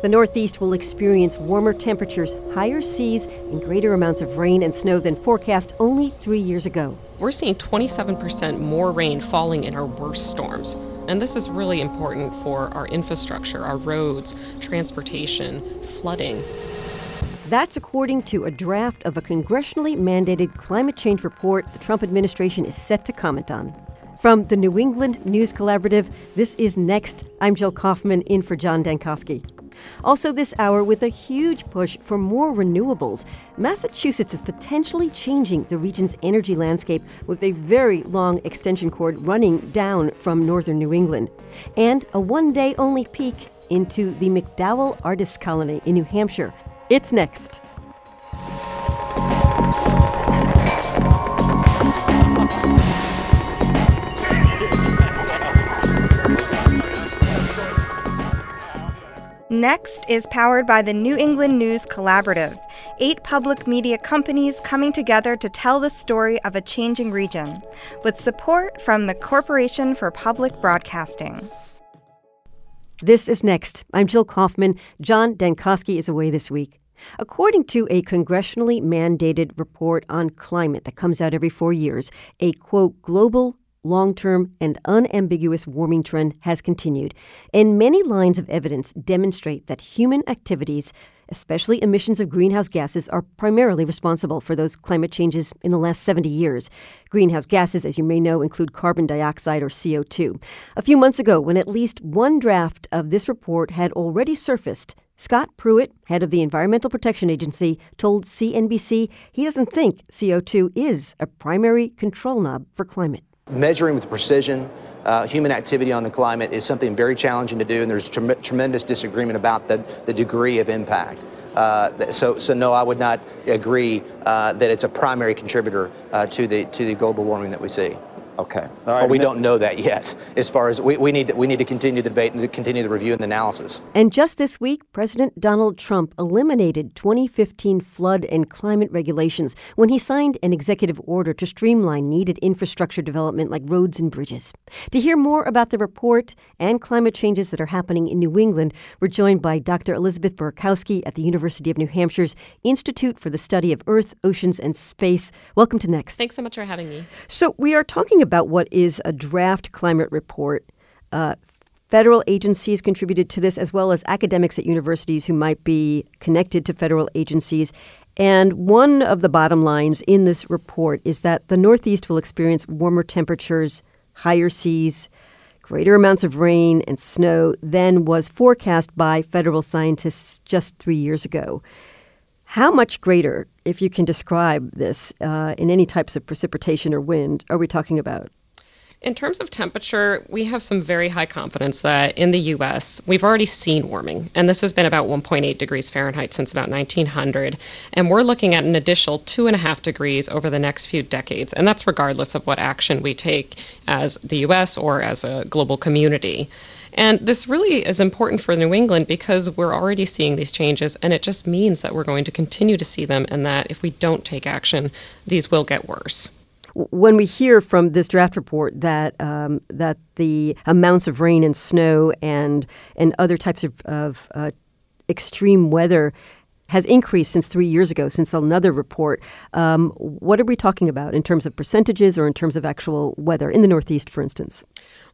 The Northeast will experience warmer temperatures, higher seas, and greater amounts of rain and snow than forecast only three years ago. We're seeing 27% more rain falling in our worst storms. And this is really important for our infrastructure, our roads, transportation, flooding. That's according to a draft of a congressionally mandated climate change report the Trump administration is set to comment on. From the New England News Collaborative, this is Next. I'm Jill Kaufman in for John Dankosky. Also, this hour, with a huge push for more renewables, Massachusetts is potentially changing the region's energy landscape with a very long extension cord running down from northern New England. And a one day only peek into the MacDowell Artist Colony in New Hampshire. It's next. Next is powered by the New England News Collaborative, eight public media companies coming together to tell the story of a changing region, with support from the Corporation for Public Broadcasting. This is Next. I'm Jill Kaufman. John Dankosky is away this week. According to a congressionally mandated report on climate that comes out every four years, a quote, global long term, and unambiguous warming trend has continued, and many lines of evidence demonstrate that human activities, especially emissions of greenhouse gases, are primarily responsible for those climate changes in the last 70 years. Greenhouse gases, as you may know, include carbon dioxide or CO2. A few months ago, when at least one draft of this report had already surfaced, Scott Pruitt, head of the Environmental Protection Agency, told CNBC he doesn't think CO2 is a primary control knob for climate. Measuring with precision uh, human activity on the climate is something very challenging to do, and there's tre- tremendous disagreement about the, the degree of impact. Uh, so, so no, I would not agree uh, that it's a primary contributor uh, to the to the global warming that we see. Okay. All right. But we don't know that yet. As far as we, we need to, we need to continue the debate and to continue the review and the analysis. And just this week, President Donald Trump eliminated 2015 flood and climate regulations when he signed an executive order to streamline needed infrastructure development like roads and bridges. To hear more about the report and climate changes that are happening in New England, we're joined by Dr. Elizabeth Burakowski at the University of New Hampshire's Institute for the Study of Earth, Oceans, and Space. Welcome to Next. Thanks so much for having me. So we are talking about what is a draft climate report. Uh, federal agencies contributed to this, as well as academics at universities who might be connected to federal agencies. And one of the bottom lines in this report is that the Northeast will experience warmer temperatures, higher seas, greater amounts of rain and snow than was forecast by federal scientists just three years ago. How much greater, if you can describe this uh, in any types of precipitation or wind, are we talking about? In terms of temperature, we have some very high confidence that in the US, we've already seen warming. And this has been about 1.8 degrees Fahrenheit since about 1900. And we're looking at an additional two and a half degrees over the next few decades. And that's regardless of what action we take as the US or as a global community. And this really is important for New England because we're already seeing these changes, and it just means that we're going to continue to see them, and that if we don't take action, these will get worse when we hear from this draft report that um, that the amounts of rain and snow and and other types of, of uh, extreme weather has increased since three years ago, since another report. Um, what are we talking about in terms of percentages or in terms of actual weather in the Northeast, for instance?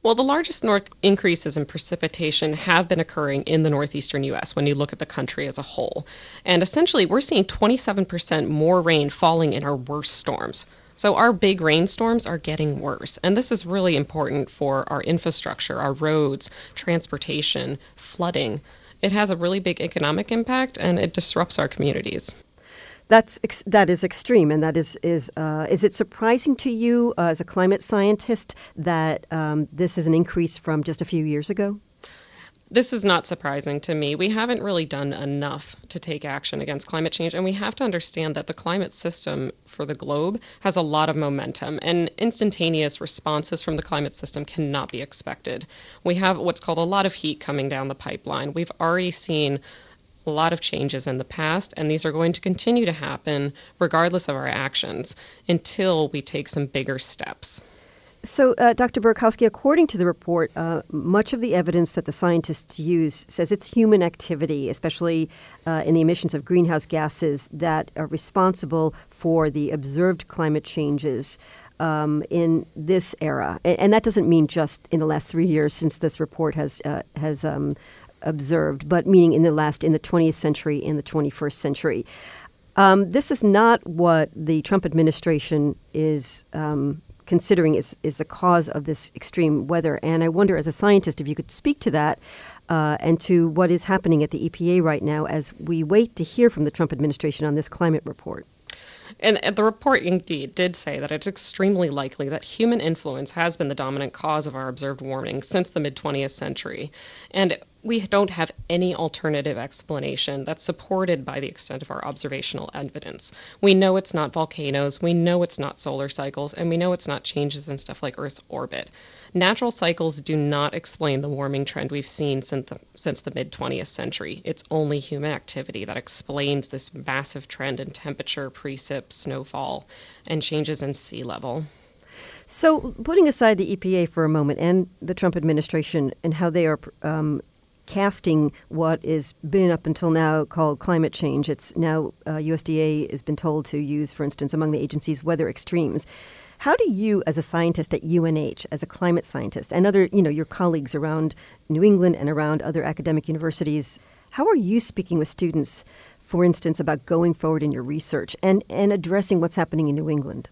Well, the largest north increases in precipitation have been occurring in the northeastern U.S. when you look at the country as a whole. And essentially, we're seeing 27% more rain falling in our worst storms. So our big rainstorms are getting worse. And this is really important for our infrastructure, our roads, transportation, flooding. It has a really big economic impact and it disrupts our communities. That's ex- that is extreme, and that is is uh, is it surprising to you uh, as a climate scientist that um, this is an increase from just a few years ago? this is not surprising to me. We haven't really done enough to take action against climate change, and we have to understand that the climate system for the globe has a lot of momentum, and instantaneous responses from the climate system cannot be expected. We have what's called a lot of heat coming down the pipeline. We've already seen a lot of changes in the past, and these are going to continue to happen regardless of our actions until we take some bigger steps. So, uh, Dr. Burakowski, according to the report, uh, much of the evidence that the scientists use says it's human activity, especially uh, in the emissions of greenhouse gases, that are responsible for the observed climate changes. Um, in this era, and, and, that doesn't mean just in the last three years since this report has uh, has um, observed, but meaning in the last in the 20th century in the 21st century. Um, this is not what the Trump administration is um, considering is, is the cause of this extreme weather. And I wonder, as a scientist, if you could speak to that uh, and to what is happening at the EPA right now as we wait to hear from the Trump administration on this climate report. And, and, the report indeed did say that it's extremely likely that human influence has been the dominant cause of our observed warming since the mid 20th century. And we don't have any alternative explanation that's supported by the extent of our observational evidence. We know it's not volcanoes, we know it's not solar cycles, and we know it's not changes in stuff like Earth's orbit. Natural cycles do not explain the warming trend we've seen since the, since the mid 20th century. It's only human activity that explains this massive trend in temperature, precip, snowfall, and changes in sea level. So, putting aside the EPA for a moment and the Trump administration and how they are um, casting what has been up until now called climate change. It's now uh, USDA has been told to use, for instance, among the agencies, weather extremes. How do you, as a scientist at UNH, as a climate scientist, and other, you know, your colleagues around New England and around other academic universities, how are you speaking with students, for instance, about going forward in your research and, and addressing what's happening in New England?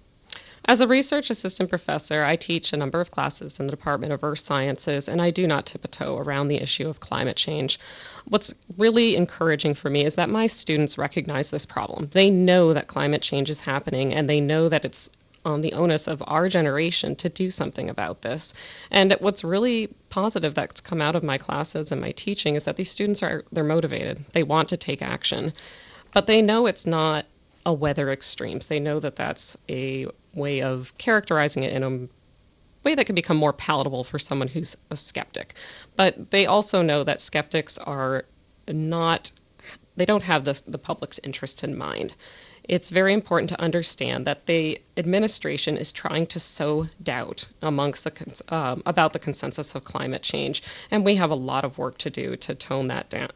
As a research assistant professor, I teach a number of classes in the Department of Earth Sciences, and I do not tiptoe around the issue of climate change. What's really encouraging for me is that my students recognize this problem. They know that climate change is happening, and they know that it's on the onus of our generation to do something about this. And what's really positive that's come out of my classes and my teaching is that these students are they're motivated. They want to take action. But they know it's not a weather extremes. They know that that's a way of characterizing it in a way that can become more palatable for someone who's a skeptic. But they also know that skeptics are not, they don't have the, the public's interest in mind. It's very important to understand that the administration is trying to sow doubt amongst the um, about the consensus of climate change, and we have a lot of work to do to tone that down.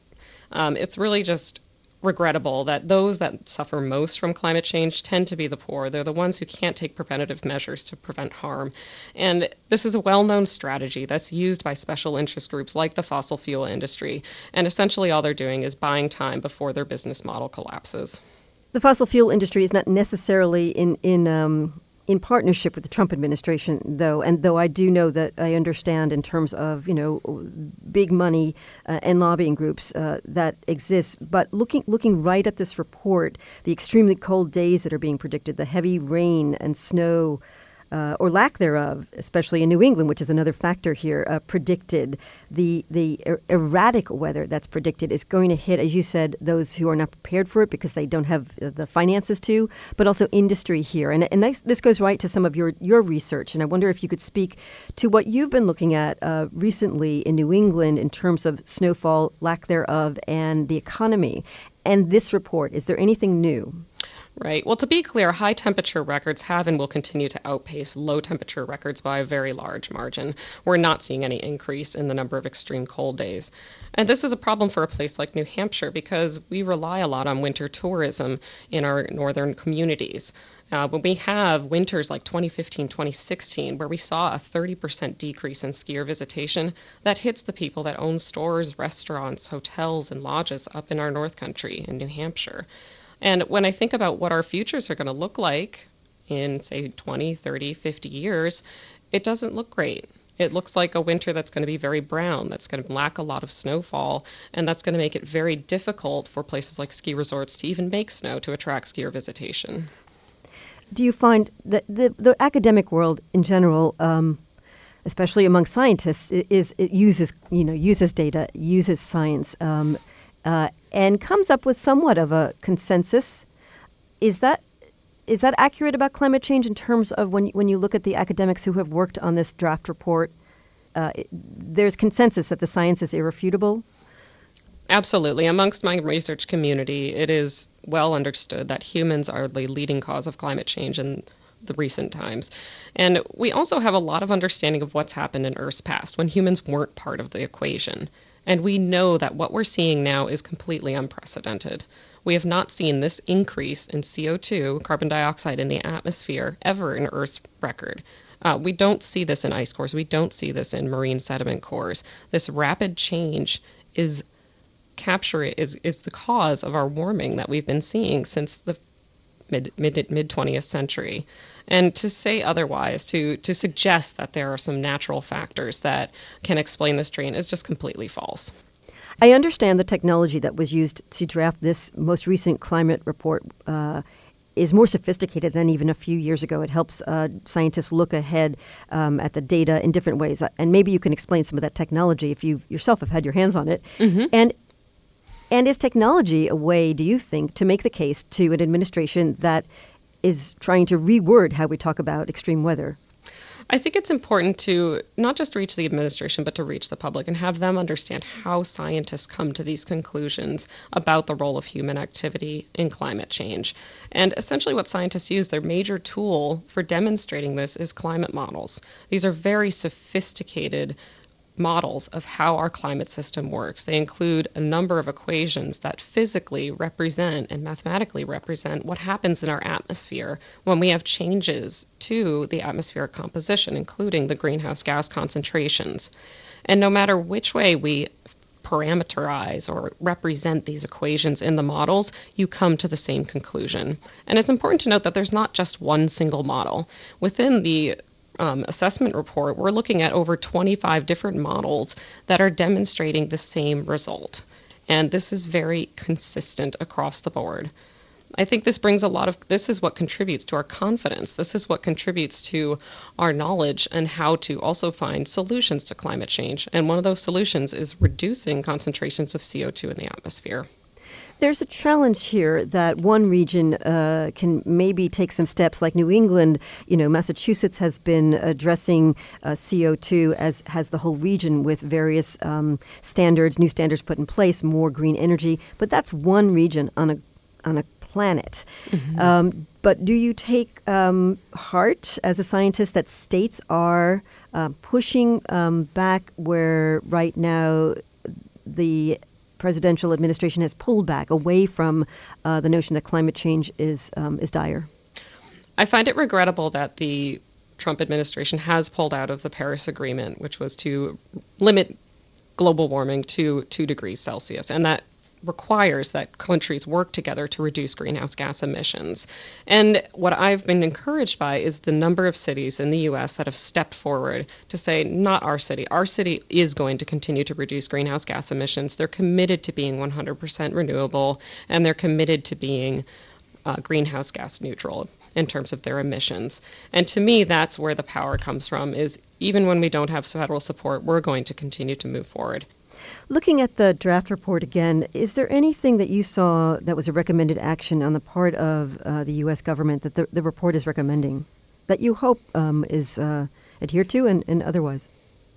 Um, it's really just regrettable that those that suffer most from climate change tend to be the poor. They're the ones who can't take preventative measures to prevent harm. And this is a well known strategy that's used by special interest groups like the fossil fuel industry. And essentially, all they're doing is buying time before their business model collapses. The fossil fuel industry is not necessarily in, in um, in partnership with the Trump administration, though, and though I do know that I understand in terms of you know big money uh, and lobbying groups uh, that exist, but looking looking right at this report, the extremely cold days that are being predicted, the heavy rain and snow uh, or lack thereof, especially in New England, which is another factor here, uh, predicted. The the er- erratic weather that's predicted is going to hit, as you said, those who are not prepared for it because they don't have uh, the finances to, but also industry here. And and this, this goes right to some of your your research. And I wonder if you could speak to what you've been looking at uh, recently in New England in terms of snowfall, lack thereof, and the economy. And this report, is there anything new? Right. Well, to be clear, high temperature records have and will continue to outpace low temperature records by a very large margin. We're not seeing any increase in the number of extreme cold days. And this is a problem for a place like New Hampshire because we rely a lot on winter tourism in our northern communities. Uh, when we have winters like 2015, 2016, where we saw a 30% decrease in skier visitation, that hits the people that own stores, restaurants, hotels, and lodges up in our North Country in New Hampshire. And when I think about what our futures are going to look like in, say, 20, 30, 50 years, it doesn't look great. It looks like a winter that's going to be very brown, that's going to lack a lot of snowfall, and that's going to make it very difficult for places like ski resorts to even make snow to attract skier visitation. Do you find that the, the academic world in general um, especially among scientists, is it uses you know uses data, uses science, um, uh, and comes up with somewhat of a consensus. Is that is that accurate about climate change in terms of when when you look at the academics who have worked on this draft report? Uh, there's consensus that the science is irrefutable. Absolutely. Amongst my research community, it is well understood that humans are the leading cause of climate change in the recent times. And we also have a lot of understanding of what's happened in Earth's past when humans weren't part of the equation. And we know that what we're seeing now is completely unprecedented. We have not seen this increase in CO2, carbon dioxide, in the atmosphere ever in Earth's record. Uh, we don't see this in ice cores. We don't see this in marine sediment cores. This rapid change is capture is is the cause of our warming that we've been seeing since the mid mid mid 20th century. And to say otherwise, to to suggest that there are some natural factors that can explain this drain is just completely false. I understand the technology that was used to draft this most recent climate report uh, is more sophisticated than even a few years ago. It helps uh, scientists look ahead um, at the data in different ways. And maybe you can explain some of that technology if you yourself have had your hands on it. Mm-hmm. And and is technology a way, do you think, to make the case to an administration that is trying to reword how we talk about extreme weather? I think it's important to not just reach the administration, but to reach the public and have them understand how scientists come to these conclusions about the role of human activity in climate change. And essentially, what scientists use, their major tool for demonstrating this is climate models. These are very sophisticated models of how our climate system works. They include a number of equations that physically represent and mathematically represent what happens in our atmosphere when we have changes to the atmospheric composition, including the greenhouse gas concentrations. And no matter which way we parameterize or represent these equations in the models, you come to the same conclusion. And it's important to note that there's not just one single model. Within the um, assessment report, we're looking at over 25 different models that are demonstrating the same result. And this is very consistent across the board. I think this brings a lot of this is what contributes to our confidence. This is what contributes to our knowledge and how to also find solutions to climate change. And one of those solutions is reducing concentrations of CO2 in the atmosphere. There's a challenge here that one region uh, can maybe take some steps, like New England. You know, Massachusetts has been addressing uh, CO2 as has the whole region with various um, standards, new standards put in place, more green energy. But that's one region on a on a planet. Mm-hmm. Um, but do you take um, heart as a scientist that states are uh, pushing um, back where right now the presidential administration has pulled back away from uh, the notion that climate change is um, is dire. I find it regrettable that the Trump administration has pulled out of the Paris Agreement, which was to limit global warming to two degrees Celsius, and that requires that countries work together to reduce greenhouse gas emissions. And what I've been encouraged by is the number of cities in the US that have stepped forward to say, not our city. Our city is going to continue to reduce greenhouse gas emissions. They're committed to being 100% renewable, and they're committed to being uh, greenhouse gas neutral in terms of their emissions. And to me, that's where the power comes from is even when we don't have federal support, we're going to continue to move forward. Looking at the draft report again, is there anything that you saw that was a recommended action on the part of uh, the U.S. government that the, the report is recommending that you hope um, is uh, adhered to and, and otherwise?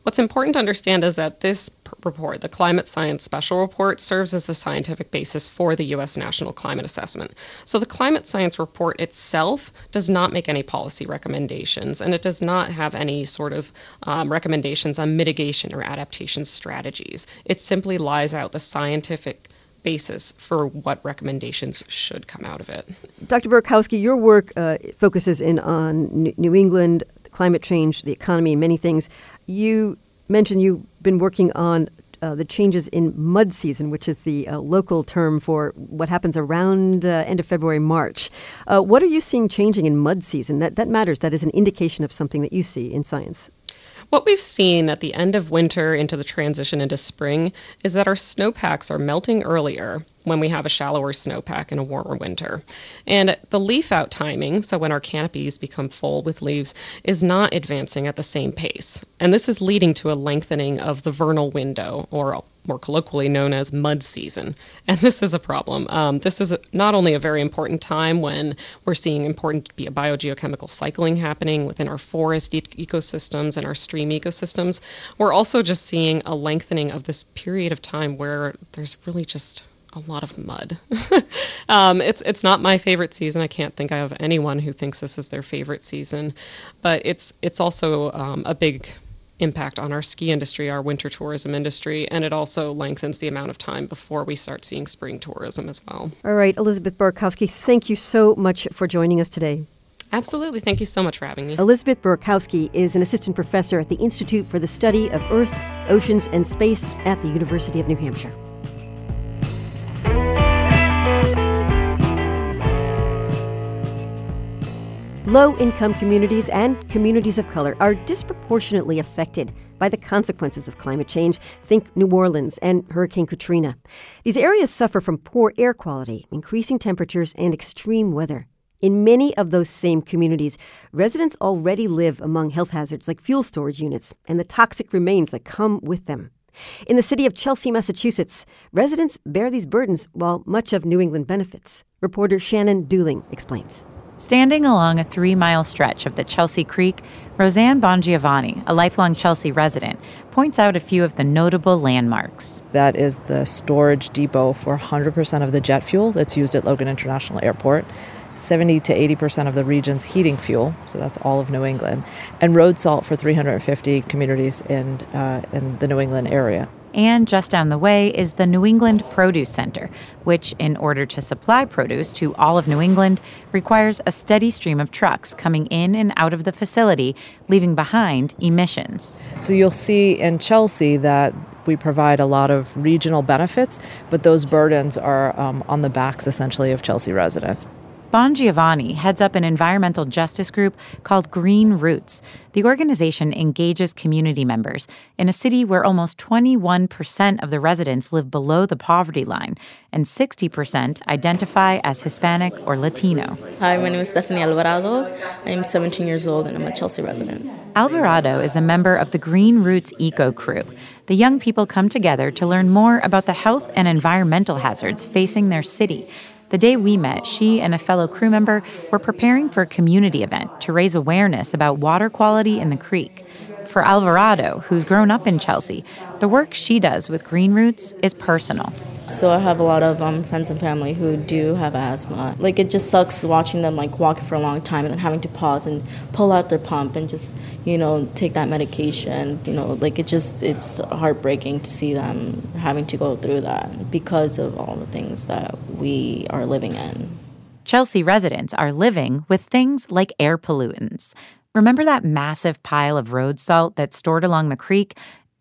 What's important to understand is that this report, the Climate Science Special Report, serves as the scientific basis for the U.S. National Climate Assessment. So the Climate Science Report itself does not make any policy recommendations, and it does not have any sort of um, recommendations on mitigation or adaptation strategies. It simply lies out the scientific basis for what recommendations should come out of it. Dr. Burakowski, your work uh, focuses in on New England, climate change, the economy, and many things. You mentioned you've been working on uh, the changes in mud season, which is the uh, local term for what happens around uh, end of February, March. Uh, what are you seeing changing in mud season? That that matters. That is an indication of something that you see in science. What we've seen at the end of winter into the transition into spring is that our snowpacks are melting earlier when we have a shallower snowpack in a warmer winter. And the leaf out timing, so when our canopies become full with leaves, is not advancing at the same pace. And this is leading to a lengthening of the vernal window, or more colloquially known as mud season. And this is a problem. Um, this is not only a very important time when we're seeing important biogeochemical cycling happening within our forest e- ecosystems and our stream ecosystems, we're also just seeing a lengthening of this period of time where there's really just a lot of mud. um, it's it's not my favorite season. I can't think I have anyone who thinks this is their favorite season, but it's it's also um, a big impact on our ski industry, our winter tourism industry, and it also lengthens the amount of time before we start seeing spring tourism as well. All right, Elizabeth Burakowski, thank you so much for joining us today. Absolutely. Thank you so much for having me. Elizabeth Burakowski is an assistant professor at the Institute for the Study of Earth, Oceans, and Space at the University of New Hampshire. Low income communities and communities of color are disproportionately affected by the consequences of climate change. Think New Orleans and Hurricane Katrina. These areas suffer from poor air quality, increasing temperatures, and extreme weather. In many of those same communities, residents already live among health hazards like fuel storage units and the toxic remains that come with them. In the city of Chelsea, Massachusetts, residents bear these burdens while much of New England benefits. Reporter Shannon Dooling explains. Standing along a three mile stretch of the Chelsea Creek, Roseann Bongiovanni, a lifelong Chelsea resident, points out a few of the notable landmarks. That is the storage depot for 100% of the jet fuel that's used at Logan International Airport. 70 to 80% of the region's heating fuel, so that's all of New England, and road salt for 350 communities in, uh, in the New England area. And just down the way is the New England Produce Center, which, in order to supply produce to all of New England, requires a steady stream of trucks coming in and out of the facility, leaving behind emissions. So you'll see in Chelsea that we provide a lot of regional benefits, but those burdens are um, on the backs essentially of Chelsea residents. Bongiovanni heads up an environmental justice group called Green Roots. The organization engages community members in a city where almost 21% of the residents live below the poverty line and 60% identify as Hispanic or Latino. Hi, my name is Stephanie Alvarado. I'm 17 years old and I'm a Chelsea resident. Alvarado is a member of the Green Roots Eco Crew. The young people come together to learn more about the health and environmental hazards facing their city the day we met, she and a fellow crew member were preparing for a community event to raise awareness about water quality in the creek. For Alvarado, who's grown up in Chelsea, the work she does with Green Roots is personal. So I have a lot of um, friends and family who do have asthma. Like it just sucks watching them like walking for a long time and then having to pause and pull out their pump and just you know take that medication. You know, like it just it's heartbreaking to see them having to go through that because of all the things that we are living in. Chelsea residents are living with things like air pollutants. Remember that massive pile of road salt that's stored along the creek?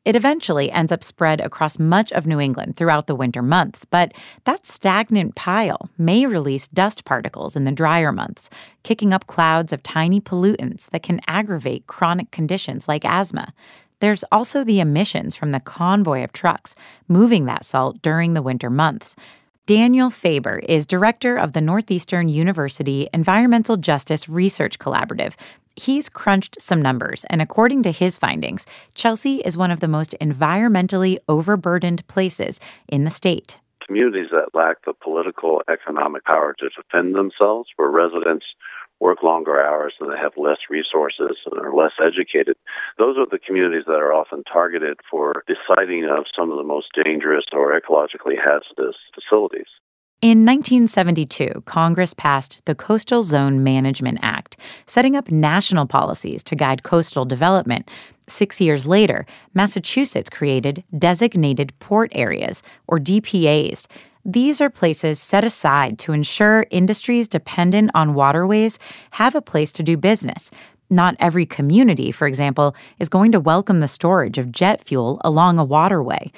It eventually ends up spread across much of New England throughout the winter months, but that stagnant pile may release dust particles in the drier months, kicking up clouds of tiny pollutants that can aggravate chronic conditions like asthma. There's also the emissions from the convoy of trucks moving that salt during the winter months. Daniel Faber is director of the Northeastern University Environmental Justice Research Collaborative. He's crunched some numbers, and according to his findings, Chelsea is one of the most environmentally overburdened places in the state. Communities that lack the political economic power to defend themselves, where residents work longer hours and they have less resources and are less educated. Those are the communities that are often targeted for the siting of some of the most dangerous or ecologically hazardous facilities. In 1972, Congress passed the Coastal Zone Management Act, setting up national policies to guide coastal development. Six years later, Massachusetts created Designated Port Areas, or DPAs. These are places set aside to ensure industries dependent on waterways have a place to do business. Not every community, for example, is going to welcome the storage of jet fuel along a waterway.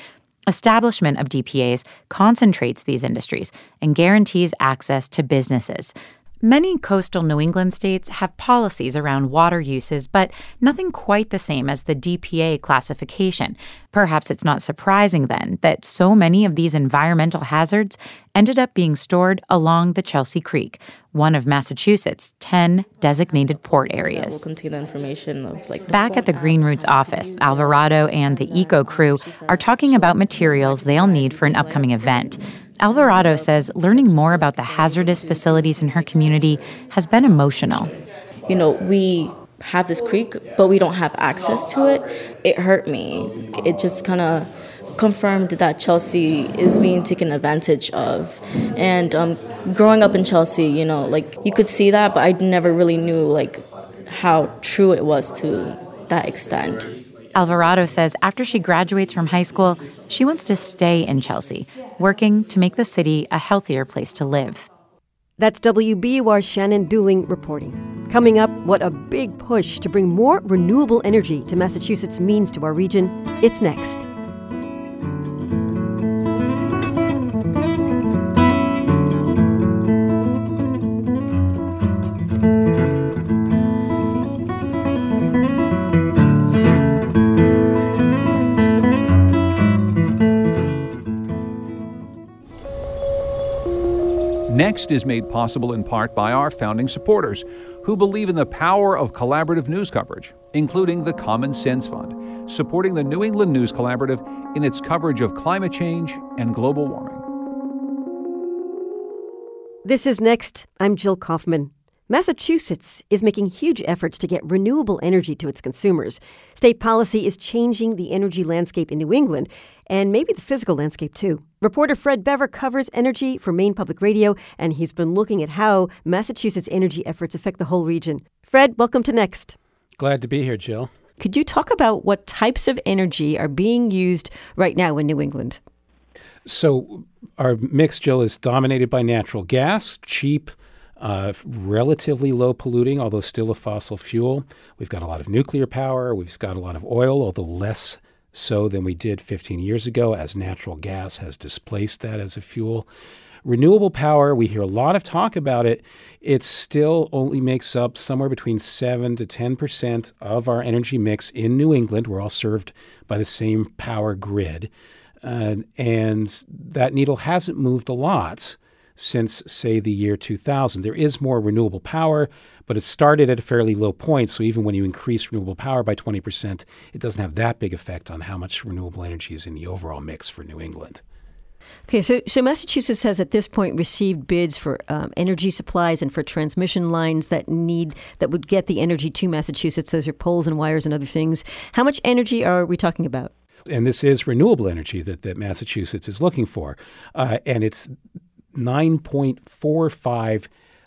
Establishment of DPAs concentrates these industries and guarantees access to businesses. Many coastal New England states have policies around water uses, but nothing quite the same as the DPA classification. Perhaps it's not surprising then that so many of these environmental hazards ended up being stored along the Chelsea Creek, one of Massachusetts' 10 designated port areas. Back at the Green Roots office, Alvarado and the Eco crew are talking about materials they'll need for an upcoming event. Alvarado says learning more about the hazardous facilities in her community has been emotional. You know, we have this creek, but we don't have access to it. It hurt me. It just kind of confirmed that Chelsea is being taken advantage of. And um, growing up in Chelsea, you know, like you could see that, but I never really knew like how true it was to that extent. Alvarado says after she graduates from high school, she wants to stay in Chelsea, working to make the city a healthier place to live. That's WBUR's Shannon Dooling reporting. Coming up, what a big push to bring more renewable energy to Massachusetts means to our region. It's next. Next is made possible in part by our founding supporters who believe in the power of collaborative news coverage, including the Common Sense Fund, supporting the New England News Collaborative in its coverage of climate change and global warming. This is Next. I'm Jill Kaufman. Massachusetts is making huge efforts to get renewable energy to its consumers. State policy is changing the energy landscape in New England and maybe the physical landscape too. Reporter Fred Bever covers energy for Maine Public Radio, and he's been looking at how Massachusetts' energy efforts affect the whole region. Fred, welcome to Next. Glad to be here, Jill. Could you talk about what types of energy are being used right now in New England? So, our mix, Jill, is dominated by natural gas, cheap, uh, relatively low polluting, although still a fossil fuel. We've got a lot of nuclear power. We've got a lot of oil, although less so than we did 15 years ago, as natural gas has displaced that as a fuel. Renewable power, we hear a lot of talk about it. It still only makes up somewhere between 7 to 10% of our energy mix in New England. We're all served by the same power grid. Uh, and that needle hasn't moved a lot since, say, the year 2000. There is more renewable power, but it started at a fairly low point. So even when you increase renewable power by 20%, it doesn't have that big effect on how much renewable energy is in the overall mix for New England. Okay, so, so Massachusetts has at this point received bids for um, energy supplies and for transmission lines that need that would get the energy to Massachusetts. Those are poles and wires and other things. How much energy are we talking about? And this is renewable energy that, that Massachusetts is looking for. Uh, and it's 9.45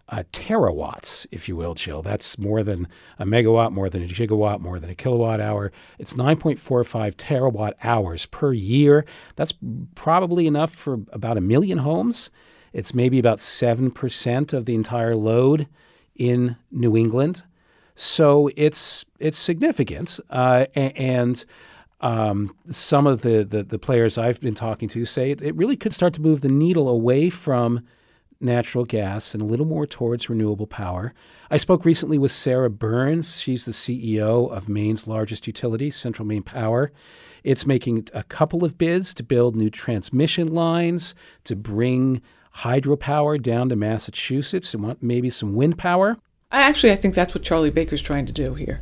uh, terawatts, if you will, Jill. That's more than a megawatt, more than a gigawatt, more than a kilowatt hour. It's 9.45 terawatt hours per year. That's probably enough for about a million homes. It's maybe about 7% of the entire load in New England. So it's it's significant. Uh, and um, some of the, the, the players I've been talking to say it, it really could start to move the needle away from natural gas and a little more towards renewable power. I spoke recently with Sara Burns. She's the CEO of Maine's largest utility, Central Maine Power. It's making a couple of bids to build new transmission lines to bring hydropower down to Massachusetts and want maybe some wind power. Actually, I think that's what Charlie Baker's trying to do here.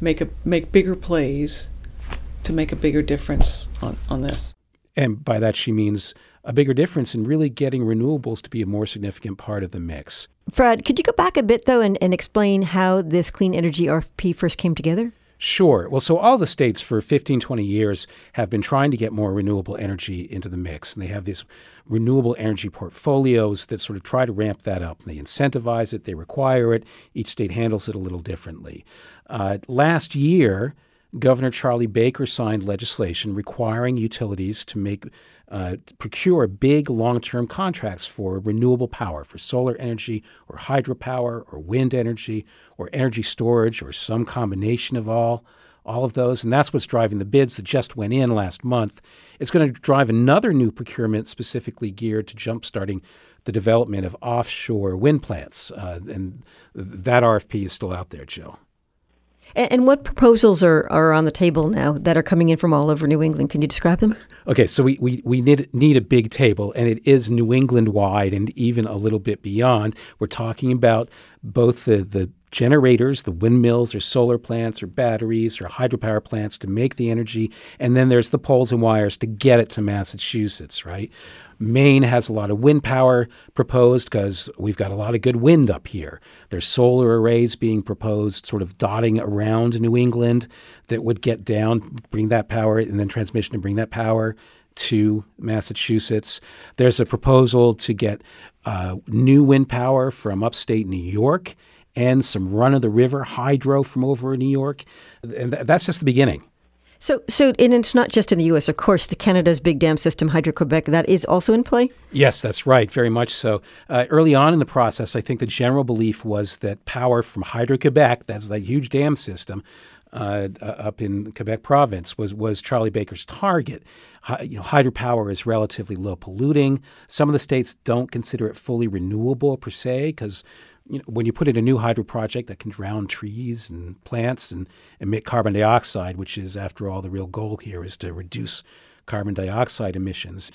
Make a make bigger plays to make a bigger difference on, on this. And by that, she means a bigger difference in really getting renewables to be a more significant part of the mix. Fred, could you go back a bit, though, and, and explain how this clean energy RFP first came together? Sure. Well, so all the states for 15, 20 years have been trying to get more renewable energy into the mix. And they have these renewable energy portfolios that sort of try to ramp that up. They incentivize it, they require it. Each state handles it a little differently. Uh, last year, Governor Charlie Baker signed legislation requiring utilities to make uh, procure big long-term contracts for renewable power, for solar energy or hydropower or wind energy or energy storage or some combination of all all of those. And that's what's driving the bids that just went in last month. It's going to drive another new procurement specifically geared to jumpstarting the development of offshore wind plants. Uh, and that RFP is still out there, Jill. And, and what proposals are, are on the table now that are coming in from all over New England? Can you describe them? Okay, so we, we, we need, need a big table, and it is New England wide and even a little bit beyond. We're talking about both the, the generators, the windmills or solar plants or batteries or hydropower plants to make the energy. And then there's the poles and wires to get it to Massachusetts, right? Maine has a lot of wind power proposed because we've got a lot of good wind up here. There's solar arrays being proposed, sort of dotting around New England that would get down, bring that power, and then transmission to bring that power to Massachusetts. There's a proposal to get uh, new wind power from upstate New York and some run of the river hydro from over in New York. And th- that's just the beginning. So, so, and it's not just in the U.S. Of course, the Canada's big dam system, Hydro-Quebec, that is also in play. Yes, that's right, very much so. Uh, early on in the process, I think the general belief was that power from Hydro-Quebec, that's that huge dam system uh, uh, up in Quebec province, was was Charlie Baker's target. Hi, you know, hydropower is relatively low polluting. Some of the states don't consider it fully renewable per se because you know, when you put in a new hydro project that can drown trees and plants and emit carbon dioxide, which is, after all, the real goal here is to reduce carbon dioxide emissions.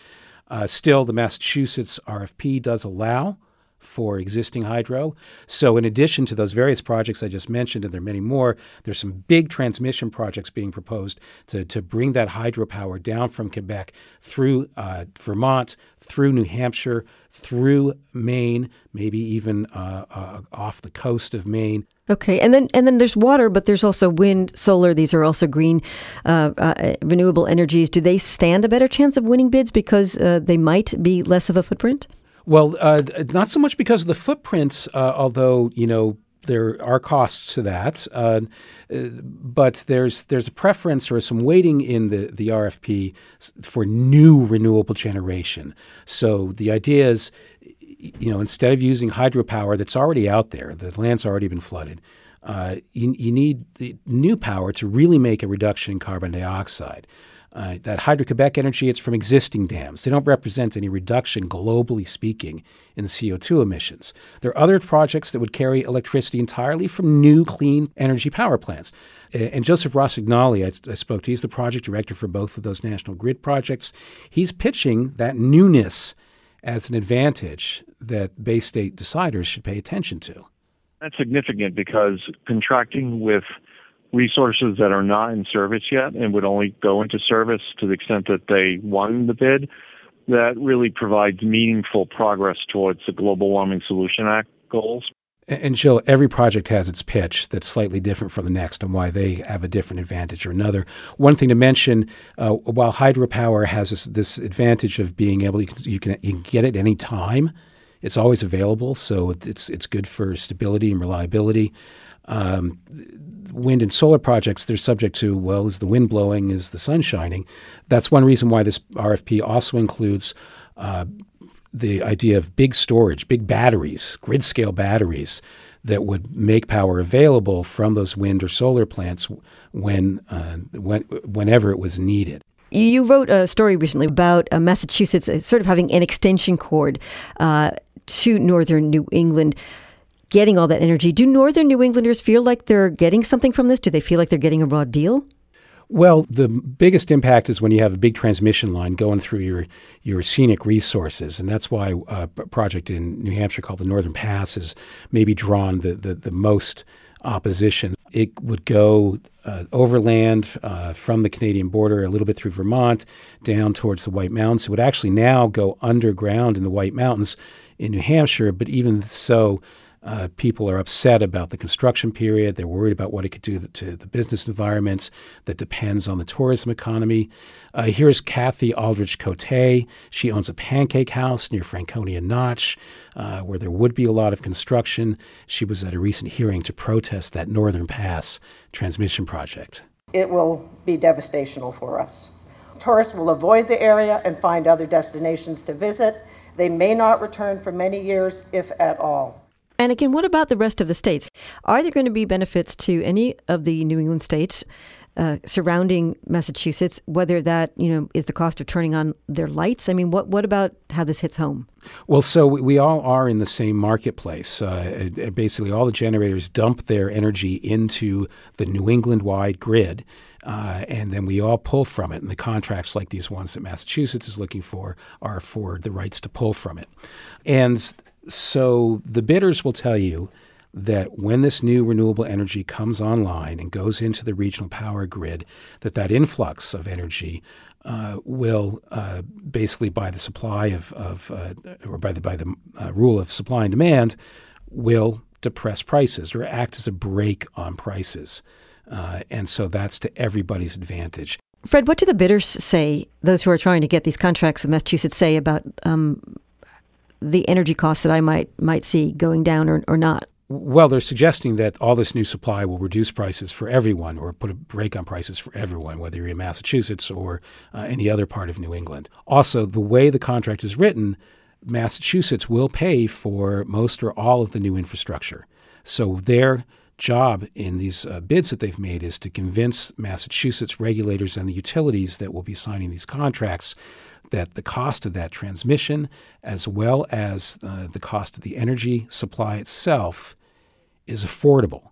Uh, still, the Massachusetts RFP does allow for existing hydro. So, in addition to those various projects I just mentioned, and there are many more, there's some big transmission projects being proposed to, to bring that hydropower down from Quebec through uh, Vermont, through New Hampshire, through Maine, maybe even uh, uh, off the coast of Maine. Okay, and then and then there's water, but there's also wind, solar. These are also green, uh, uh, renewable energies. Do they stand a better chance of winning bids because uh, they might be less of a footprint? Well, uh, not so much because of the footprints, uh, although you know there are costs to that. Uh, but there's there's a preference or some weighting in the the RFP for new renewable generation. So the idea is, you know, instead of using hydropower that's already out there, the land's already been flooded. Uh, you, you need new power to really make a reduction in carbon dioxide. Uh, that Hydro Quebec energy, it's from existing dams. They don't represent any reduction, globally speaking, in CO2 emissions. There are other projects that would carry electricity entirely from new clean energy power plants. And Joseph Rossignoli, I, I spoke to, he's the project director for both of those national grid projects. He's pitching that newness as an advantage that Bay State deciders should pay attention to. That's significant because contracting with resources that are not in service yet and would only go into service to the extent that they won the bid, that really provides meaningful progress towards the Global Warming Solution Act goals. And Jill, every project has its pitch that's slightly different from the next and why they have a different advantage or another. One thing to mention, uh, while hydropower has this, this, advantage of being able, you can, you can, you can get it any time. It's always available, so it's it's good for stability and reliability. Um, wind and solar projects, they're subject to, well, is the wind blowing? Is the sun shining? That's one reason why this RFP also includes uh, the idea of big storage, big batteries, grid scale batteries that would make power available from those wind or solar plants when, uh, when whenever it was needed. You wrote a story recently about uh, Massachusetts uh, sort of having an extension cord uh, to northern New England getting all that energy. Do Northern New Englanders feel like they're getting something from this? Do they feel like they're getting a raw deal? Well, the biggest impact is when you have a big transmission line going through your your scenic resources, and that's why a project in New Hampshire called the Northern Pass is maybe drawn the the, the most opposition. It would go uh, overland uh, from the Canadian border, a little bit through Vermont, down towards the White Mountains. It would actually now go underground in the White Mountains in New Hampshire, but even so, uh, people are upset about the construction period. They're worried about what it could do to the business environments that depends on the tourism economy. Uh, here's Kathy Aldrich Cote. She owns a pancake house near Franconia Notch, uh, where there would be a lot of construction. She was at a recent hearing to protest that Northern Pass transmission project. It will be devastational for us. Tourists will avoid the area and find other destinations to visit. They may not return for many years, if at all. And again, what about the rest of the states? Are there going to be benefits to any of the New England states uh, surrounding Massachusetts, whether that you know is the cost of turning on their lights. I mean, what what about how this hits home? Well, so we, all are in the same marketplace. Uh, basically, all the generators dump their energy into the New England wide grid. Uh, and then we all pull from it. And the contracts, like these ones that Massachusetts is looking for, are for the rights to pull from it. And so the bidders will tell you that when this new renewable energy comes online and goes into the regional power grid, that that influx of energy uh, will uh, basically by the supply of, of uh, or by the by the uh, rule of supply and demand will depress prices or act as a brake on prices, uh, and so that's to everybody's advantage. Fred, what do the bidders say? Those who are trying to get these contracts with Massachusetts say about um, the energy costs that I might might see going down or, or not? Well, they're suggesting that all this new supply will reduce prices for everyone or put a brake on prices for everyone, whether you're in Massachusetts or uh, any other part of New England. Also, the way the contract is written, Massachusetts will pay for most or all of the new infrastructure. So their job in these uh, bids that they've made is to convince Massachusetts regulators and the utilities that will be signing these contracts that the cost of that transmission, as well as uh, the cost of the energy supply itself, is affordable,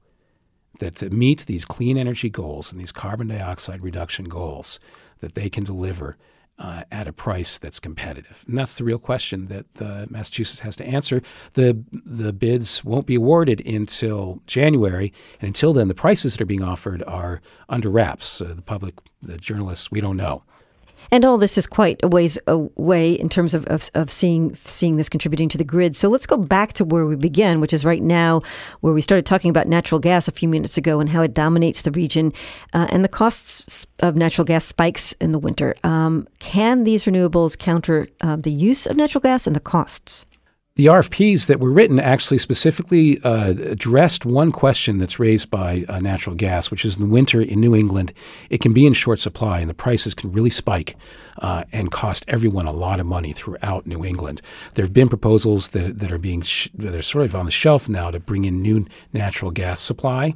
that to meet these clean energy goals and these carbon dioxide reduction goals, that they can deliver uh, at a price that's competitive. And that's the real question that uh, Massachusetts has to answer. The, the bids won't be awarded until January, and until then, the prices that are being offered are under wraps. The public, the journalists, we don't know. And all this is quite a ways away in terms of, of, of, seeing seeing this contributing to the grid. So let's go back to where we began, which is right now, where we started talking about natural gas a few minutes ago and how it dominates the region, uh, and the costs of natural gas spikes in the winter. Um, can these renewables counter um, the use of natural gas and the costs? The RFPs that were written actually specifically uh, addressed one question that's raised by uh, natural gas, which is in the winter in New England, it can be in short supply and the prices can really spike uh, and cost everyone a lot of money throughout New England. There have been proposals that, that are being sh- that are sort of on the shelf now to bring in new natural gas supply,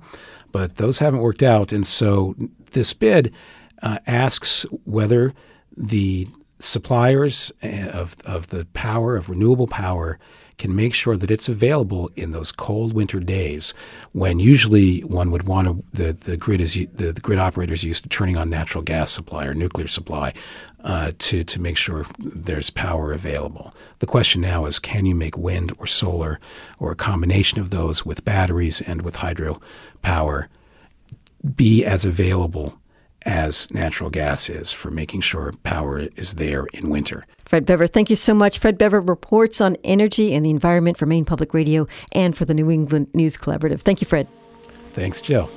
but those haven't worked out. And so this bid uh, asks whether the suppliers eh, of, of the power, of renewable power, can make sure that it's available in those cold winter days when usually one would want to, the, the grid is the, the grid operators used to turning on natural gas supply or nuclear supply uh, to, to make sure there's power available. The question now is can you make wind or solar or a combination of those with batteries and with hydro power be as available as natural gas is for making sure power is there in winter. Fred Bever, thank you so much. Fred Bever reports on energy and the environment for Maine Public Radio and for the New England News Collaborative. Thank you, Fred. Thanks, Jill.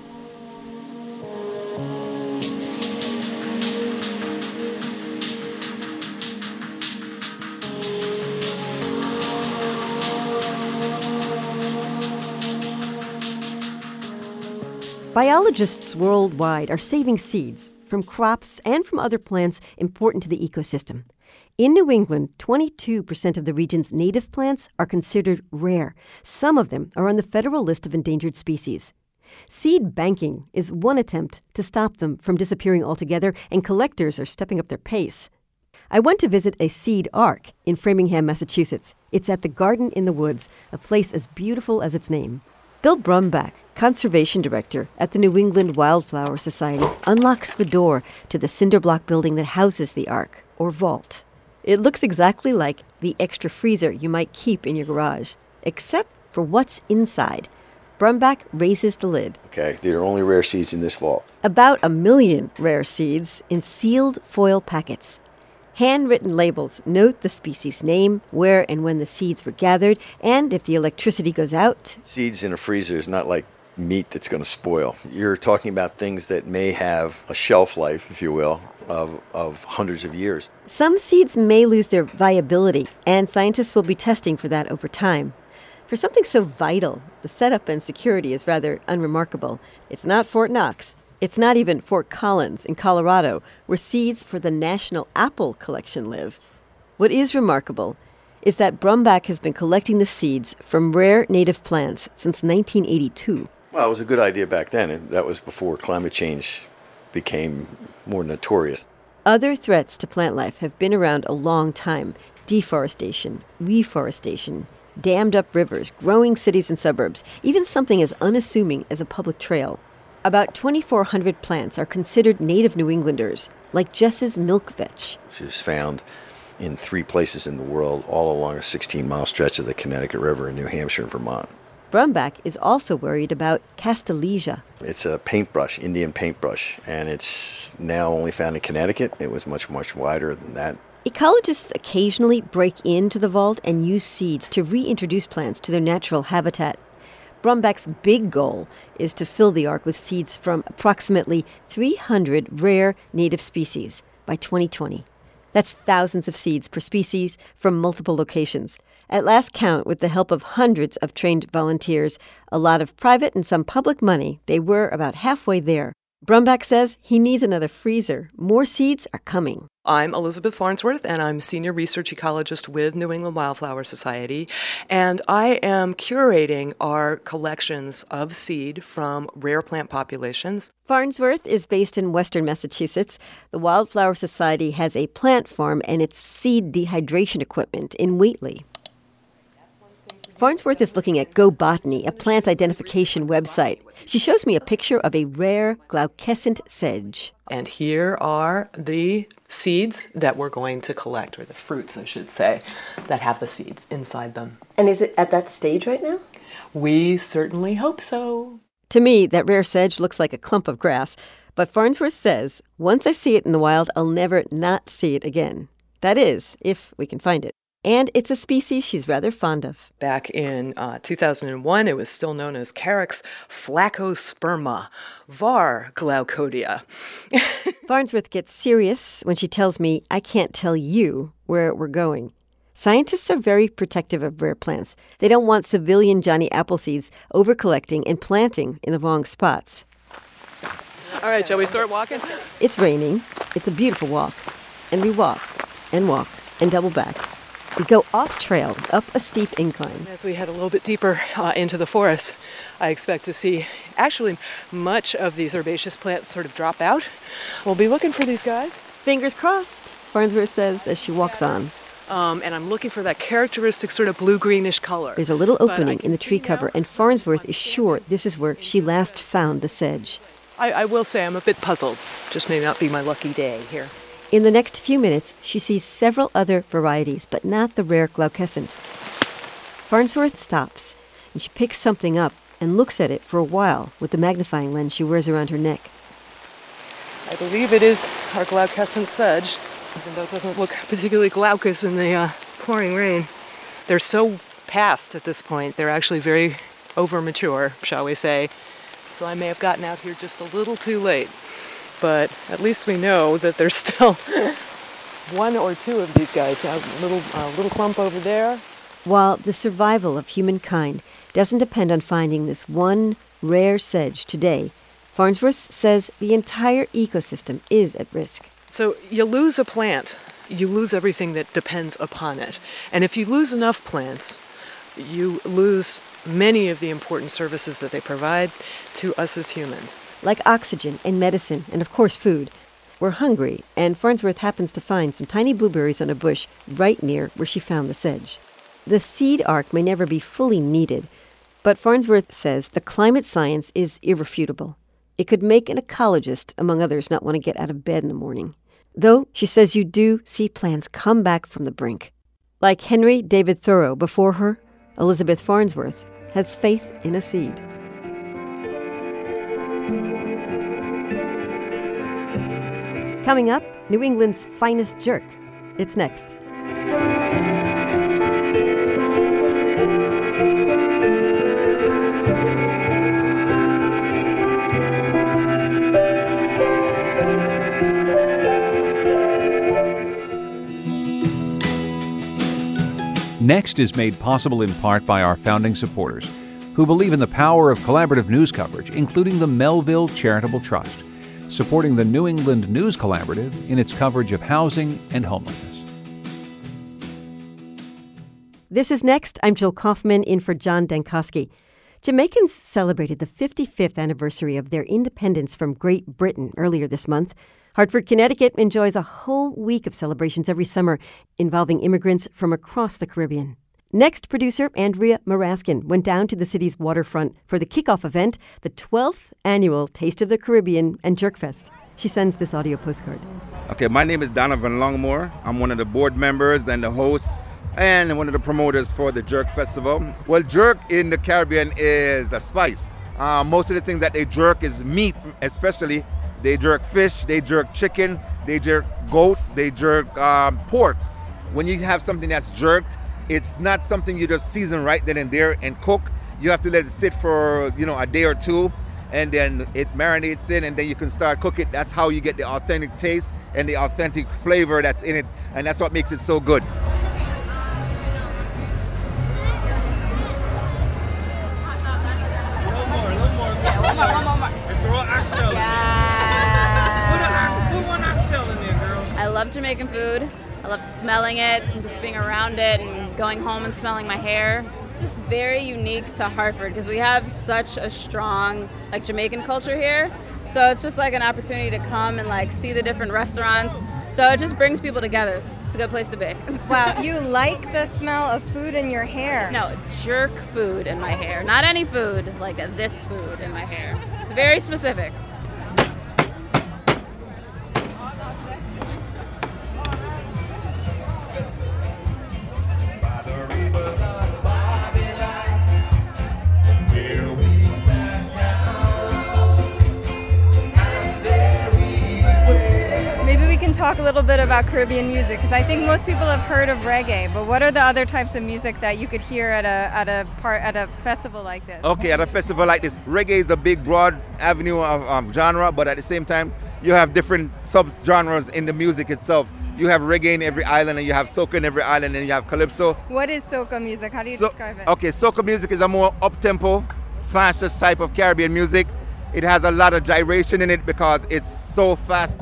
Biologists worldwide are saving seeds from crops and from other plants important to the ecosystem. In New England, 22% of the region's native plants are considered rare. Some of them are on the federal list of endangered species. Seed banking is one attempt to stop them from disappearing altogether, and collectors are stepping up their pace. I went to visit a seed ark in Framingham, Massachusetts. It's at the Garden in the Woods, a place as beautiful as its name. Bill Brumback, Conservation Director at the New England Wildflower Society, unlocks the door to the cinder block building that houses the Ark, or vault. It looks exactly like the extra freezer you might keep in your garage, except for what's inside. Brumback raises the lid. Okay, there are only rare seeds in this vault. About a million rare seeds in sealed foil packets. Handwritten labels note the species name, where and when the seeds were gathered, and if the electricity goes out. Seeds in a freezer is not like meat that's going to spoil. You're talking about things that may have a shelf life, if you will, of, of hundreds of years. Some seeds may lose their viability, and scientists will be testing for that over time. For something so vital, the setup and security is rather unremarkable. It's not Fort Knox, it's not even Fort Collins in Colorado, where seeds for the National Apple Collection live. What is remarkable is that Brumback has been collecting the seeds from rare native plants since 1982. Well, it was a good idea back then, and that was before climate change became more notorious. Other threats to plant life have been around a long time deforestation, reforestation, dammed up rivers, growing cities and suburbs, even something as unassuming as a public trail. About 2,400 plants are considered native New Englanders, like Jesup's milk vetch. She was found in three places in the world, all along a 16 mile stretch of the Connecticut River in New Hampshire and Vermont. Brumback is also worried about Castilleja. It's a paintbrush, Indian paintbrush, and it's now only found in Connecticut. It was much, much wider than that. Ecologists occasionally break into the vault and use seeds to reintroduce plants to their natural habitat. Brumback's big goal is to fill the ark with seeds from approximately 300 rare native species by 2020. That's thousands of seeds per species from multiple locations. At last count, with the help of hundreds of trained volunteers, a lot of private and some public money, they were about halfway there. Brumback says he needs another freezer. More seeds are coming. I'm Elizabeth Farnsworth, and I'm Senior Research Ecologist with New England Wildflower Society. And I am curating our collections of seed from rare plant populations. Farnsworth is based in western Massachusetts. The Wildflower Society has a plant farm and its seed dehydration equipment in Whately. Farnsworth is looking at Go Botany, a plant identification website. She shows me a picture of a rare glaucescent sedge. And here are the seeds that we're going to collect, or the fruits, I should say, that have the seeds inside them. And is it at that stage right now? We certainly hope so. To me, that rare sedge looks like a clump of grass. But Farnsworth says, once I see it in the wild, I'll never not see it again. That is, if we can find it and it's a species she's rather fond of. Back in uh, 2001, it was still known as Carex flaccosperma, var glaucodea. Farnsworth gets serious when she tells me I can't tell you where we're going. Scientists are very protective of rare plants. They don't want civilian Johnny Appleseeds over collecting and planting in the wrong spots. All right, shall we start walking? It's raining. It's a beautiful walk. And we walk and walk and double back we go off trail, up a steep incline. As we head a little bit deeper uh, into the forest, I expect to see actually much of these herbaceous plants sort of drop out. We'll be looking for these guys. Fingers crossed, Farnsworth says as she walks on. Um, and I'm looking for that characteristic sort of blue greenish color. There's a little opening in the tree cover, and Farnsworth is sure this is where she last found the sedge. I, I will say I'm a bit puzzled. Just may not be my lucky day here. In the next few minutes, she sees several other varieties, but not the rare glaucescent. Farnsworth stops, and she picks something up and looks at it for a while with the magnifying lens she wears around her neck. I believe it is our glaucescent sedge, even though it doesn't look particularly glaucous in the uh, pouring rain. They're so past at this point, they're actually very over mature, shall we say. So I may have gotten out here just a little too late but at least we know that there's still one or two of these guys. A little, uh, little clump over there. While the survival of humankind doesn't depend on finding this one rare sedge today, Farnsworth says the entire ecosystem is at risk. So you lose a plant, you lose everything that depends upon it. And if you lose enough plants, you lose many of the important services that they provide to us as humans. Like oxygen and medicine, and of course, food. We're hungry, and Farnsworth happens to find some tiny blueberries on a bush right near where she found the sedge. The seed ark may never be fully needed, but Farnsworth says the climate science is irrefutable. It could make an ecologist, among others, not want to get out of bed in the morning. Though she says you do see plants come back from the brink. Like Henry David Thoreau before her, Elizabeth Farnsworth has faith in a seed. Coming up, New England's finest jerk. It's next. Next is made possible in part by our founding supporters, who believe in the power of collaborative news coverage, including the Melville Charitable Trust, supporting the New England News Collaborative in its coverage of housing and homelessness. This is Next. I'm Jill Kaufman in for John Dankosky. Jamaicans celebrated the 55th anniversary of their independence from Great Britain earlier this month. Hartford, Connecticut enjoys a whole week of celebrations every summer involving immigrants from across the Caribbean. Next, producer Andrea Muraskin went down to the city's waterfront for the kickoff event, the 12th annual Taste of the Caribbean and Jerkfest. She sends this audio postcard. Okay, my name is Donovan Longmore. I'm one of the board members and the host and one of the promoters for the Jerk Festival. Well, jerk in the Caribbean is a spice. Uh, most of the things that they jerk is meat, especially. They jerk fish, they jerk chicken, they jerk goat, they jerk um, pork. When you have something that's jerked, it's not something you just season right then and there and cook. You have to let it sit for you know a day or two, and then it marinates in, and then you can start cook it. That's how you get the authentic taste and the authentic flavor that's in it, and that's what makes it so good. I love Jamaican food. I love smelling it and just being around it and going home and smelling my hair. It's just very unique to Hartford because we have such a strong like Jamaican culture here. So it's just like an opportunity to come and like see the different restaurants. So it just brings people together. It's a good place to be. Wow, you like the smell of food in your hair? No, jerk food in my hair. Not any food, like this food in my hair. It's very specific. Talk a little bit about Caribbean music because I think most people have heard of reggae. But what are the other types of music that you could hear at a at a part at a festival like this? Okay, at a festival like this, reggae is a big, broad avenue of, of genre, but at the same time, you have different sub-genres in the music itself. You have reggae in every island, and you have soca in every island, and you have calypso. What is soca music? How do you So- describe it? Okay, soca music is a more up-tempo, faster type of Caribbean music. It has a lot of gyration in it because it's so fast.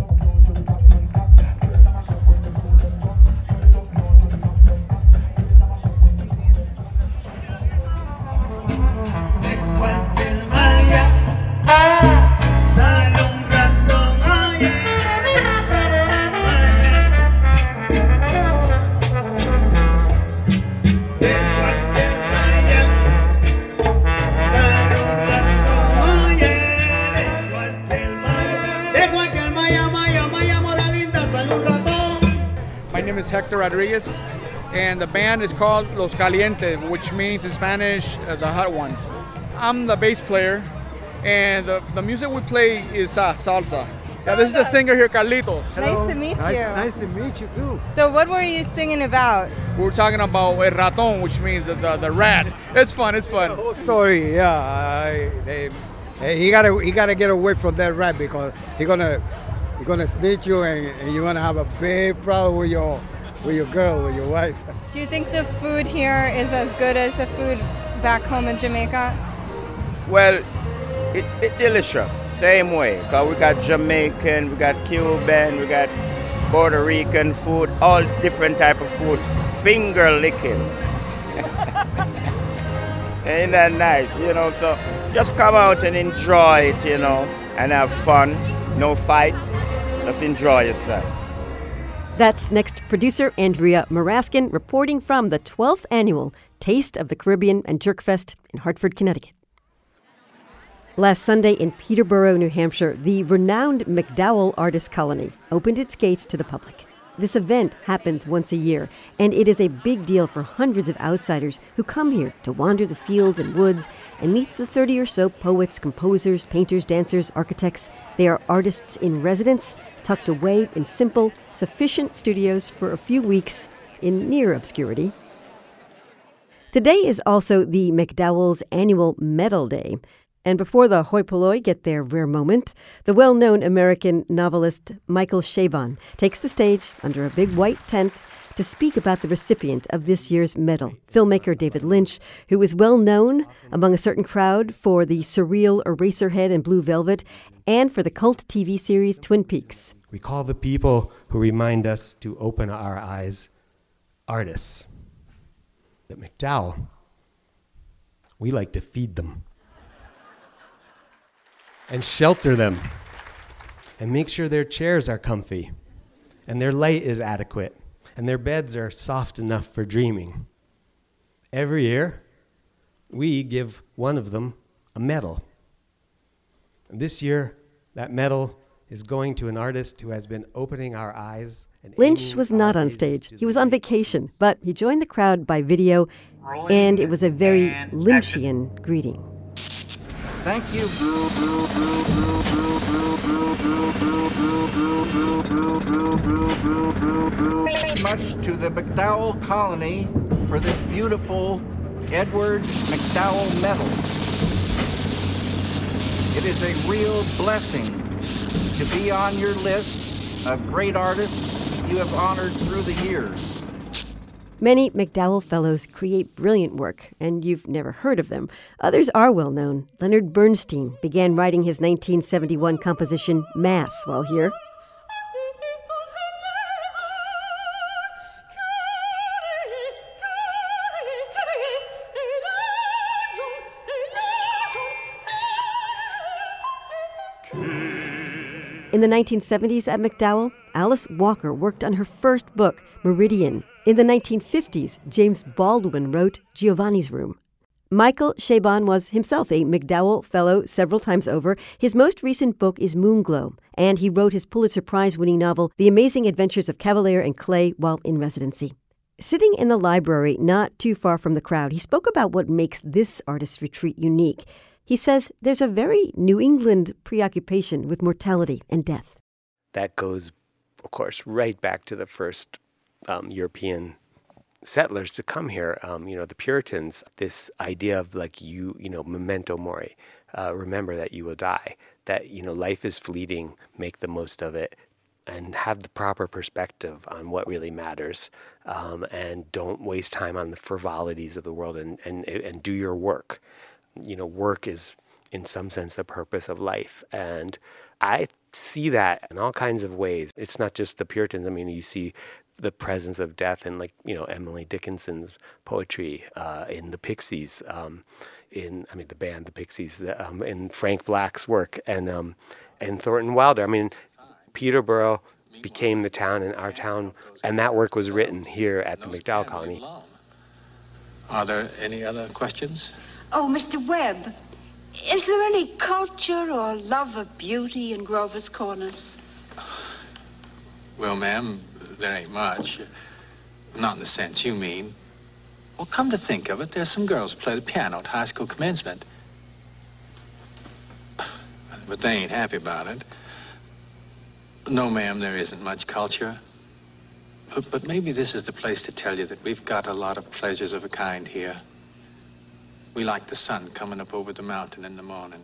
Hector Rodriguez, and the band is called Los Calientes, which means in Spanish, uh, the hot ones. I'm the bass player, and the, the music we play is uh, salsa. Yeah, this is the singer here, Carlito. Nice to meet Nice- you. nice to meet you too. So what were you singing about? We're talking about el ratón, which means the, the, the rat. It's fun, it's fun. Whole story. Yeah, I, they, eh, he gotta he gotta get away from that rat because he gonna he gonna snitch you and, and you're gonna have a big problem with your with your girl with your wife. Do you think the food here is as good as the food back home in Jamaica? Well, it, it delicious. Same way. Cause we got Jamaican, we got Cuban, we got Puerto Rican food, all different type of food. Finger licking. Ain't that nice? You know, so just come out and enjoy it, you know, and have fun. No fight. Just enjoy yourself. That's next producer Andrea Muraskin reporting from the 12th annual Taste of the Caribbean and Jerkfest in Hartford, Connecticut. Last Sunday in Peterborough, New Hampshire, the renowned MacDowell Artist Colony opened its gates to the public. This event happens once a year, and it is a big deal for hundreds of outsiders who come here to wander the fields and woods and meet the 30 or so poets, composers, painters, dancers, architects. They are artists in residence, tucked away in simple, sufficient studios for a few weeks in near obscurity. Today is also the MacDowell's annual Medal Day. And before the hoi polloi get their rare moment, the well known American novelist Michael Chabon takes the stage under a big white tent to speak about the recipient of this year's medal, filmmaker David Lynch, who is well known among a certain crowd for the surreal Eraserhead and Blue Velvet and for the cult TV series Twin Peaks. We call the people who remind us to open our eyes artists. At MacDowell, we like to feed them. and shelter them and make sure their chairs are comfy and their light is adequate and their beds are soft enough for dreaming. Every year, we give one of them a medal. And this year, that medal is going to an artist who has been opening our eyes. Lynch was not on stage. He was on vacation, but he joined the crowd by video, and it was a very Lynchian greeting. Thank you. Much to the MacDowell colony for this beautiful Edward MacDowell medal. It is a real blessing to be on your list of great artists you have honored through the years. Many MacDowell Fellows create brilliant work, and you've never heard of them. Others are well known. Leonard Bernstein began writing his 1971 composition Mass while here. The 1970s at MacDowell, Alice Walker worked on her first book, Meridian. In the 1950s, James Baldwin wrote Giovanni's Room. Michael Chabon was himself a MacDowell Fellow several times over. His most recent book is Moonglow, and he wrote his Pulitzer Prize winning novel, The Amazing Adventures of Kavalier and Clay, while in residency. Sitting in the library, not too far from the crowd, he spoke about what makes this artist's retreat unique. He says there's a very New England preoccupation with mortality and death. That goes, of course, right back to the first um, European settlers to come here. Um, you know, the Puritans. This idea of like you, you know, memento mori. Uh, remember that you will die. That you know, life is fleeting. Make the most of it and have the proper perspective on what really matters um, and don't waste time on the frivolities of the world and, and, and do your work you know, work is in some sense the purpose of life. And I see that in all kinds of ways. It's not just the Puritans. I mean, you see the presence of death in, like, you know, Emily Dickinson's poetry, uh, in the Pixies, um, in, I mean, the band, the Pixies, the, um, in Frank Black's work, and, um, and Thornton Wilder. I mean, Peterborough became the town in our town, and that work was written here at the MacDowell Colony. Are there any other questions? Oh, Mr. Webb, is there any culture or love of beauty in Grover's Corners? Well, ma'am, there ain't much. Not in the sense you mean. Well, come to think of it, there's some girls who play the piano at high school commencement. But they ain't happy about it. No, ma'am, there isn't much culture. But, but maybe this is the place to tell you that we've got a lot of pleasures of a kind here. We like the sun coming up over the mountain in the morning.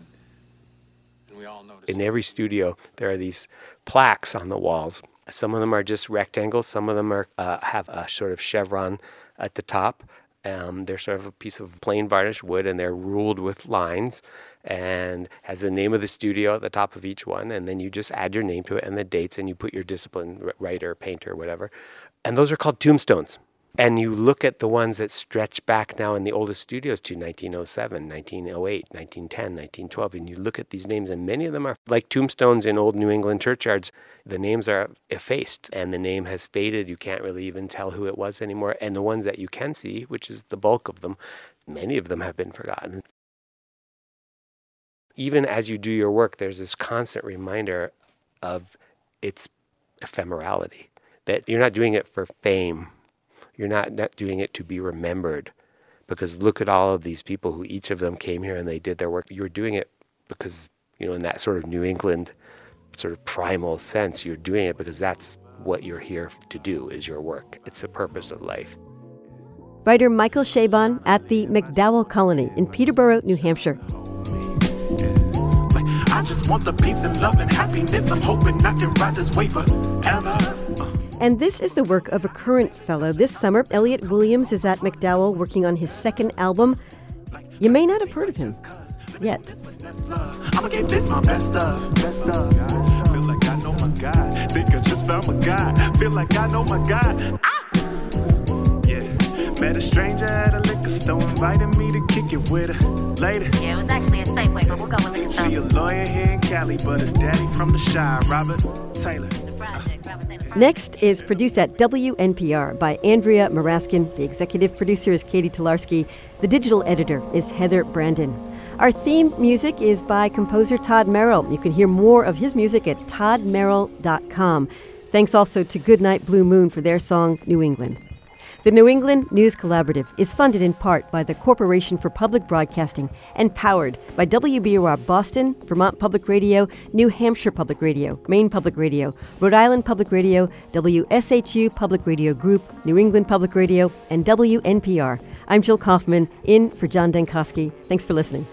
And we all notice. In every studio, there are these plaques on the walls. Some of them are just rectangles. Some of them are uh, have a sort of chevron at the top. Um, they're sort of a piece of plain varnished wood, and they're ruled with lines, and has the name of the studio at the top of each one. And then you just add your name to it and the dates, and you put your discipline, writer, painter, whatever. And those are called tombstones. And you look at the ones that stretch back now in the oldest studios to 1907, 1908, 1910, 1912, and you look at these names, and many of them are like tombstones in old New England churchyards. The names are effaced, and the name has faded. You can't really even tell who it was anymore. And the ones that you can see, which is the bulk of them, many of them have been forgotten. Even as you do your work, there's this constant reminder of its ephemerality, that you're not doing it for fame you're not, not doing it to be remembered. Because look at all of these people who each of them came here and they did their work. You're doing it because, you know, in that sort of New England sort of primal sense, you're doing it because that's what you're here to do is your work. It's the purpose of life. Writer Michael Chabon at the MacDowell Colony in Peterborough, New Hampshire. I just want the peace and love and happiness. I'm hoping I can ride this wave forever. Uh. And this is the work of a current fellow. This summer, Elliott Williams is at MacDowell working on his second album. You may not have heard of him yet. I'ma get this my best stuff. Best stuff. Feel like I know my God. Think I just found my God. Feel like I know my God. Ah! Yeah. Met a stranger at a liquor store, invited me to kick it with her later. Yeah, it was actually a Safeway, but we'll go with the She a lawyer here in Cali, but a daddy from the shy, Robert Taylor. Next is produced at WNPR by Andrea Muraskin. The executive producer is Catie Talarski. The digital editor is Heather Brandon. Our theme music is by composer Todd Merrill. You can hear more of his music at toddmerrill.com. Thanks also to Goodnight Blue Moon for their song New England. The New England News Collaborative is funded in part by the Corporation for Public Broadcasting and powered by WBUR Boston, Vermont Public Radio, New Hampshire Public Radio, Maine Public Radio, Rhode Island Public Radio, WSHU Public Radio Group, New England Public Radio, and WNPR. I'm Jill Kaufman, in for John Dankosky. Thanks for listening.